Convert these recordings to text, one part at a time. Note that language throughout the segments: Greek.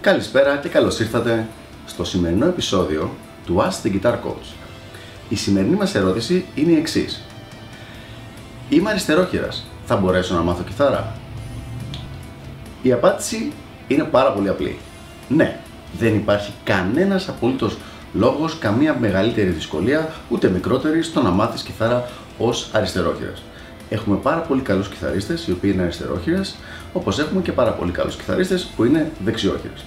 Καλησπέρα και καλώς ήρθατε στο σημερινό επεισόδιο του Ask the Guitar Coach. Η σημερινή μας ερώτηση είναι η εξής. Είμαι αριστερόχειρας, θα μπορέσω να μάθω κιθάρα; Η απάντηση είναι πάρα πολύ απλή. Ναι, δεν υπάρχει κανένας απολύτως λόγος, καμία μεγαλύτερη δυσκολία, ούτε μικρότερη στο να μάθεις κιθάρα ως αριστερόχειρας. Έχουμε πάρα πολύ καλούς κιθαρίστες οι οποίοι είναι αριστερόχειρες, όπως έχουμε και πάρα πολύ καλούς κιθαρίστες που είναι δεξιόχειρες.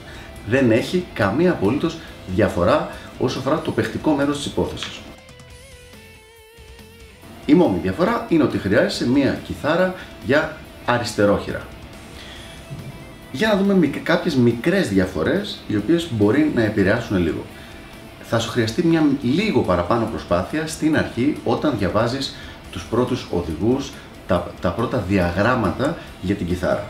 Δεν έχει καμία απολύτως διαφορά όσο αφορά το παιχτικό μέρος της υπόθεσης. Η μόνη διαφορά είναι ότι χρειάζεσαι μία κιθάρα για αριστερόχειρα. Για να δούμε κάποιες μικρές διαφορές οι οποίες μπορεί να επηρεάσουν λίγο. Θα σου χρειαστεί μια λίγο παραπάνω προσπάθεια στην αρχή όταν διαβάζεις τους πρώτους οδηγούς, τα, τα πρώτα διαγράμματα για την κιθάρα.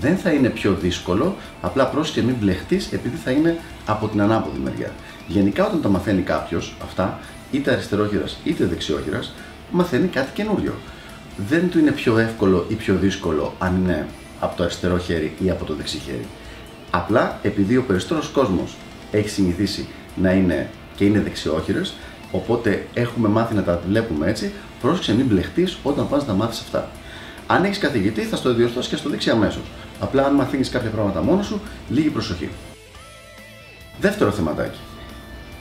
Δεν θα είναι πιο δύσκολο, απλά πρόσεχε μην μπλεχτείς επειδή θα είναι από την ανάποδη μεριά. Γενικά όταν τα μαθαίνει κάποιος αυτά, είτε αριστερόχειρας είτε δεξιόχειρας, μαθαίνει κάτι καινούριο. Δεν του είναι πιο εύκολο ή πιο δύσκολο αν είναι από το αριστερό χέρι ή από το δεξί χέρι. Απλά επειδή ο περισσότερος κόσμος έχει συνηθίσει να είναι και είναι δεξιόχειρες, οπότε έχουμε μάθει να τα βλέπουμε έτσι, πρόσεξε μην μπλεχτείς όταν πας να τα μάθεις αυτά. Αν έχεις καθηγητή, θα στο διορθώσεις και στο δείξει αμέσως. Απλά αν μαθαίνεις κάποια πράγματα μόνος σου, λίγη προσοχή. Δεύτερο θεματάκι.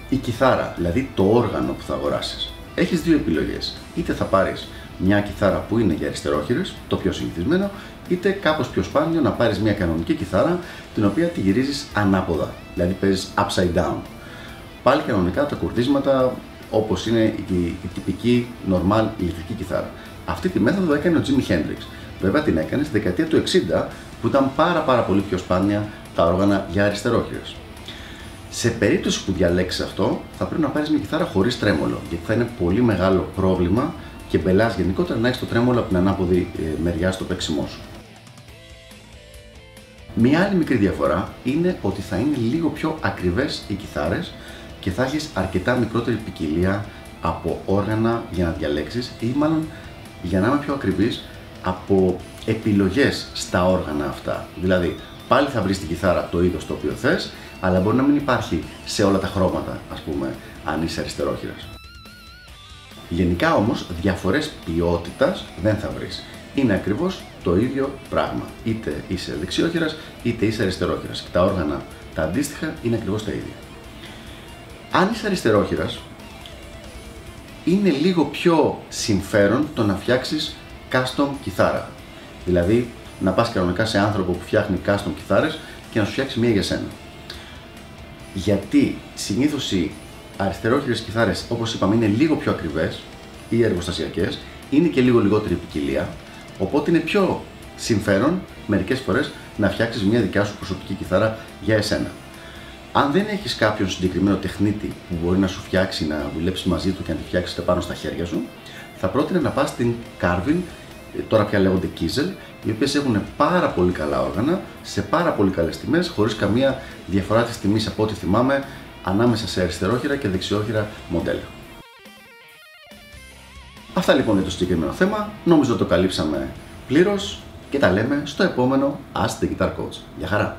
Η κιθάρα, δηλαδή το όργανο που θα αγοράσεις. Έχεις δύο επιλογές. Είτε θα πάρεις μια κιθάρα που είναι για αριστερόχειρες, το πιο συνηθισμένο, είτε κάπως πιο σπάνιο να πάρεις μια κανονική κιθάρα την οποία τη γυρίζεις ανάποδα, δηλαδή παίζεις upside down. Πάλι κανονικά τα κουρδίσματα όπως είναι η, η τυπική normal ηλεκτρική κιθάρα. Αυτή τη μέθοδο έκανε ο Jimi Hendrix. Βέβαια την έκανε στη δεκαετία του 60 που ήταν πάρα πάρα πολύ πιο σπάνια τα όργανα για αριστερόχειρες. Σε περίπτωση που διαλέξεις αυτό, θα πρέπει να πάρεις μια κιθάρα χωρίς τρέμολο, γιατί θα είναι πολύ μεγάλο πρόβλημα και μπελάς γενικότερα να έχεις το τρέμολο από την ανάποδη ε, μεριά στο παίξιμό σου. Μια άλλη μικρή διαφορά είναι ότι θα είναι λίγο πιο ακριβές οι κιθάρες και θα έχεις αρκετά μικρότερη ποικιλία από όργανα για να διαλέξεις ή μάλλον για να είμαι πιο ακριβής από επιλογές στα όργανα αυτά. Δηλαδή πάλι θα βρεις την κιθάρα το είδος το οποίο θες αλλά μπορεί να μην υπάρχει σε όλα τα χρώματα ας πούμε αν είσαι αριστερόχειρας. Γενικά όμως διαφορές ποιότητας δεν θα βρεις. Είναι ακριβώς το ίδιο πράγμα. Είτε είσαι δεξιόχειρας είτε είσαι αριστερόχειρας. Και τα όργανα τα αντίστοιχα είναι ακριβώς τα ίδια. Αν είσαι αριστερόχειρας, είναι λίγο πιο συμφέρον το να φτιάξεις custom κιθάρα. Δηλαδή, να πας κανονικά σε άνθρωπο που φτιάχνει custom κιθάρες και να σου φτιάξει μία για σένα. Γιατί συνήθως οι αριστερόχειρες κιθάρες, όπως είπαμε, είναι λίγο πιο ακριβές ή εργοστασιακές, είναι και λίγο λιγότερη ποικιλία, οπότε είναι πιο συμφέρον μερικές φορές να φτιάξεις μια δικιά σου προσωπική κιθάρα για εσένα. Αν δεν έχεις κάποιον συγκεκριμένο τεχνίτη που μπορεί να σου φτιάξει, να δουλέψεις μαζί του και να τη φτιάξεις πάνω στα χέρια σου, θα πρότεινα να πας στην Carvin, ε, τώρα πια λέγονται Kiesel, οι οποίες έχουν πάρα πολύ καλά όργανα, σε πάρα πολύ καλές τιμές, χωρίς καμία διαφορά της τιμής από ό,τι θυμάμαι ανάμεσα σε αριστερόχειρα και δεξιόχειρα μοντέλα. Αυτά λοιπόν είναι το συγκεκριμένο θέμα. Νομίζω το καλύψαμε πλήρως και τα λέμε στο επόμενο Ask the Guitar Coach. Γεια χαρά!